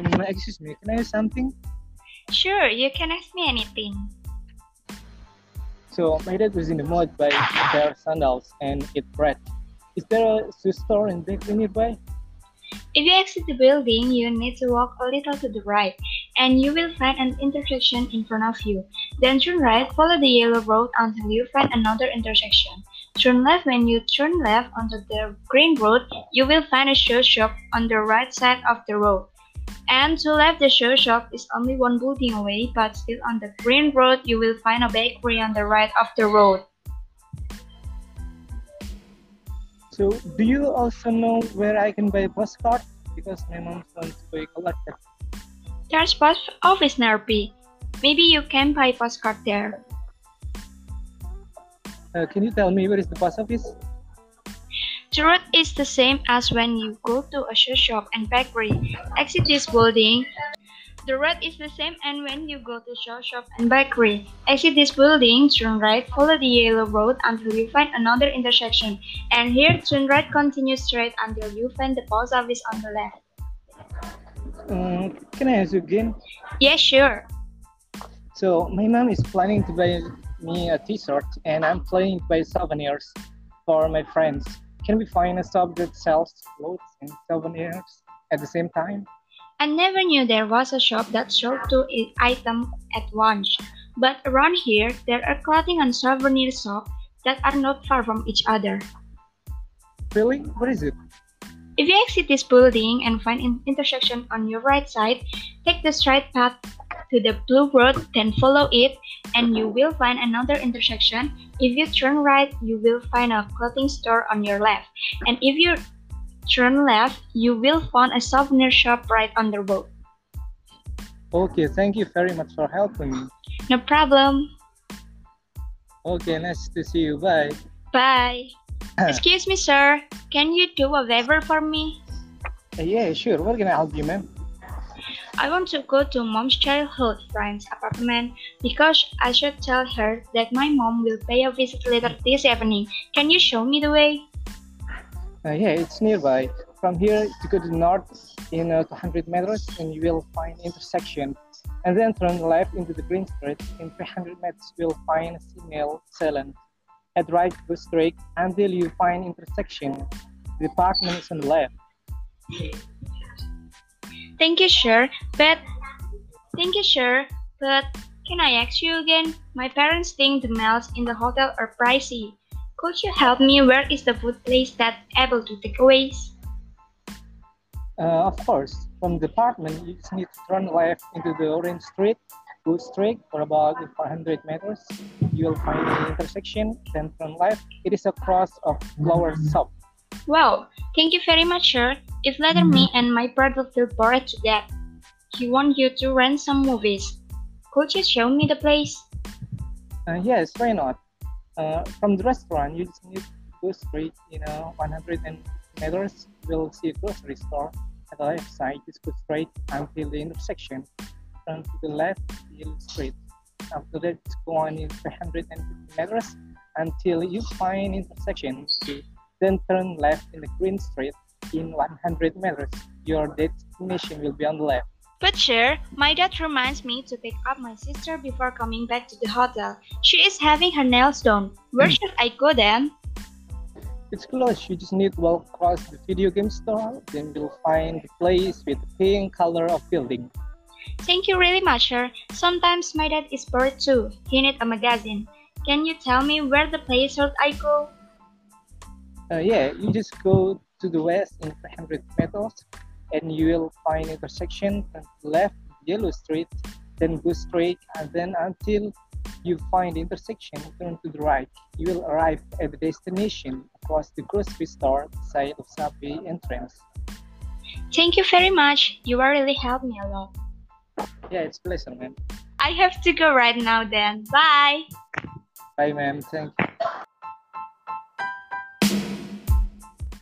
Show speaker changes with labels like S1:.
S1: Um, excuse me, can I ask something?
S2: Sure, you can ask me anything.
S1: So my dad was in the mall by of sandals and eat bread. Is there a shoe store in bakery nearby?
S2: If you exit the building, you need to walk a little to the right, and you will find an intersection in front of you. Then turn right, follow the yellow road until you find another intersection. Turn left when you turn left onto the green road, you will find a shoe shop on the right side of the road. And to left the shoe shop is only one building away, but still on the green road, you will find a bakery on the right of the road.
S1: So do you also know where I can buy a postcard? Because my mom wants to buy a collector.
S2: There's post office nearby. Maybe you can buy postcard there.
S1: Uh, can you tell me where is the post office?
S2: The route is the same as when you go to a shoe shop and bakery. Exit this building. The route is the same and when you go to shoe shop and bakery. Exit this building, turn right, follow the yellow road until you find another intersection. And here, turn right, continue straight until you find the post office on the left.
S1: Um, can I ask you again?
S2: Yeah, sure.
S1: So my mom is planning to buy me a t-shirt and I'm planning to buy souvenirs for my friends. Can we find a shop that sells clothes and souvenirs at the same time?
S2: I never knew there was a shop that sold two items at once. But around here, there are clothing and souvenir shops that are not far from each other.
S1: Really? What is it?
S2: If you exit this building and find an intersection on your right side, take the straight path to the blue road, then follow it, and you will find another intersection. If you turn right, you will find a clothing store on your left, and if you turn left, you will find a souvenir shop right on the road.
S1: Okay, thank you very much for helping me.
S2: No problem.
S1: Okay, nice to see you. Bye.
S2: Bye. Excuse me, sir. Can you do a favor for me?
S1: Uh, yeah, sure. What can I help you, ma'am?
S2: I want to go to mom's childhood friend's apartment because I should tell her that my mom will pay a visit later this evening. Can you show me the way?
S1: Uh, yeah, it's nearby. From here, you go to the north in uh, 200 meters and you will find intersection. And then turn left into the green street. In 300 meters, you will find a female salon. Head right, go straight until you find intersection. The apartment is on the left.
S2: Thank you, sir. But thank you, sir. But can I ask you again? My parents think the meals in the hotel are pricey. Could you help me? Where is the food place that able to takeaways?
S1: Uh, of course, from the apartment, you just need to turn left into the orange street, go straight for about 400 meters. You will find the intersection, then turn left. It is a cross of flower shop.
S2: Wow, thank you very much, sir. If later me and my brother feel bored to death, he want you to rent some movies. Could you show me the place?
S1: Uh, yes, why not? Uh, from the restaurant, you just need to go straight, you know, 100 meters. You'll see a grocery store at the left side. Just go straight until the intersection. Turn to the left, you'll straight. After that, go on in 350 meters until you find intersection. Then turn left in the green street in 100 meters. Your destination will be on the left.
S2: But sir, my dad reminds me to pick up my sister before coming back to the hotel. She is having her nails done. Where should I go then?
S1: It's close. You just need to walk across the video game store. Then you'll find the place with the pink color of building.
S2: Thank you really much, sir. Sometimes my dad is bored too. He need a magazine. Can you tell me where the place should I go?
S1: Uh, yeah, you just go to the west in 300 meters and you will find intersection turn left yellow street then go straight and then until you find the intersection turn to the right you will arrive at the destination across the grocery store side of subway entrance
S2: Thank you very much. You are really helped me a lot.
S1: yeah it's pleasant man
S2: I have to go right now then. Bye.
S1: bye ma'am thank you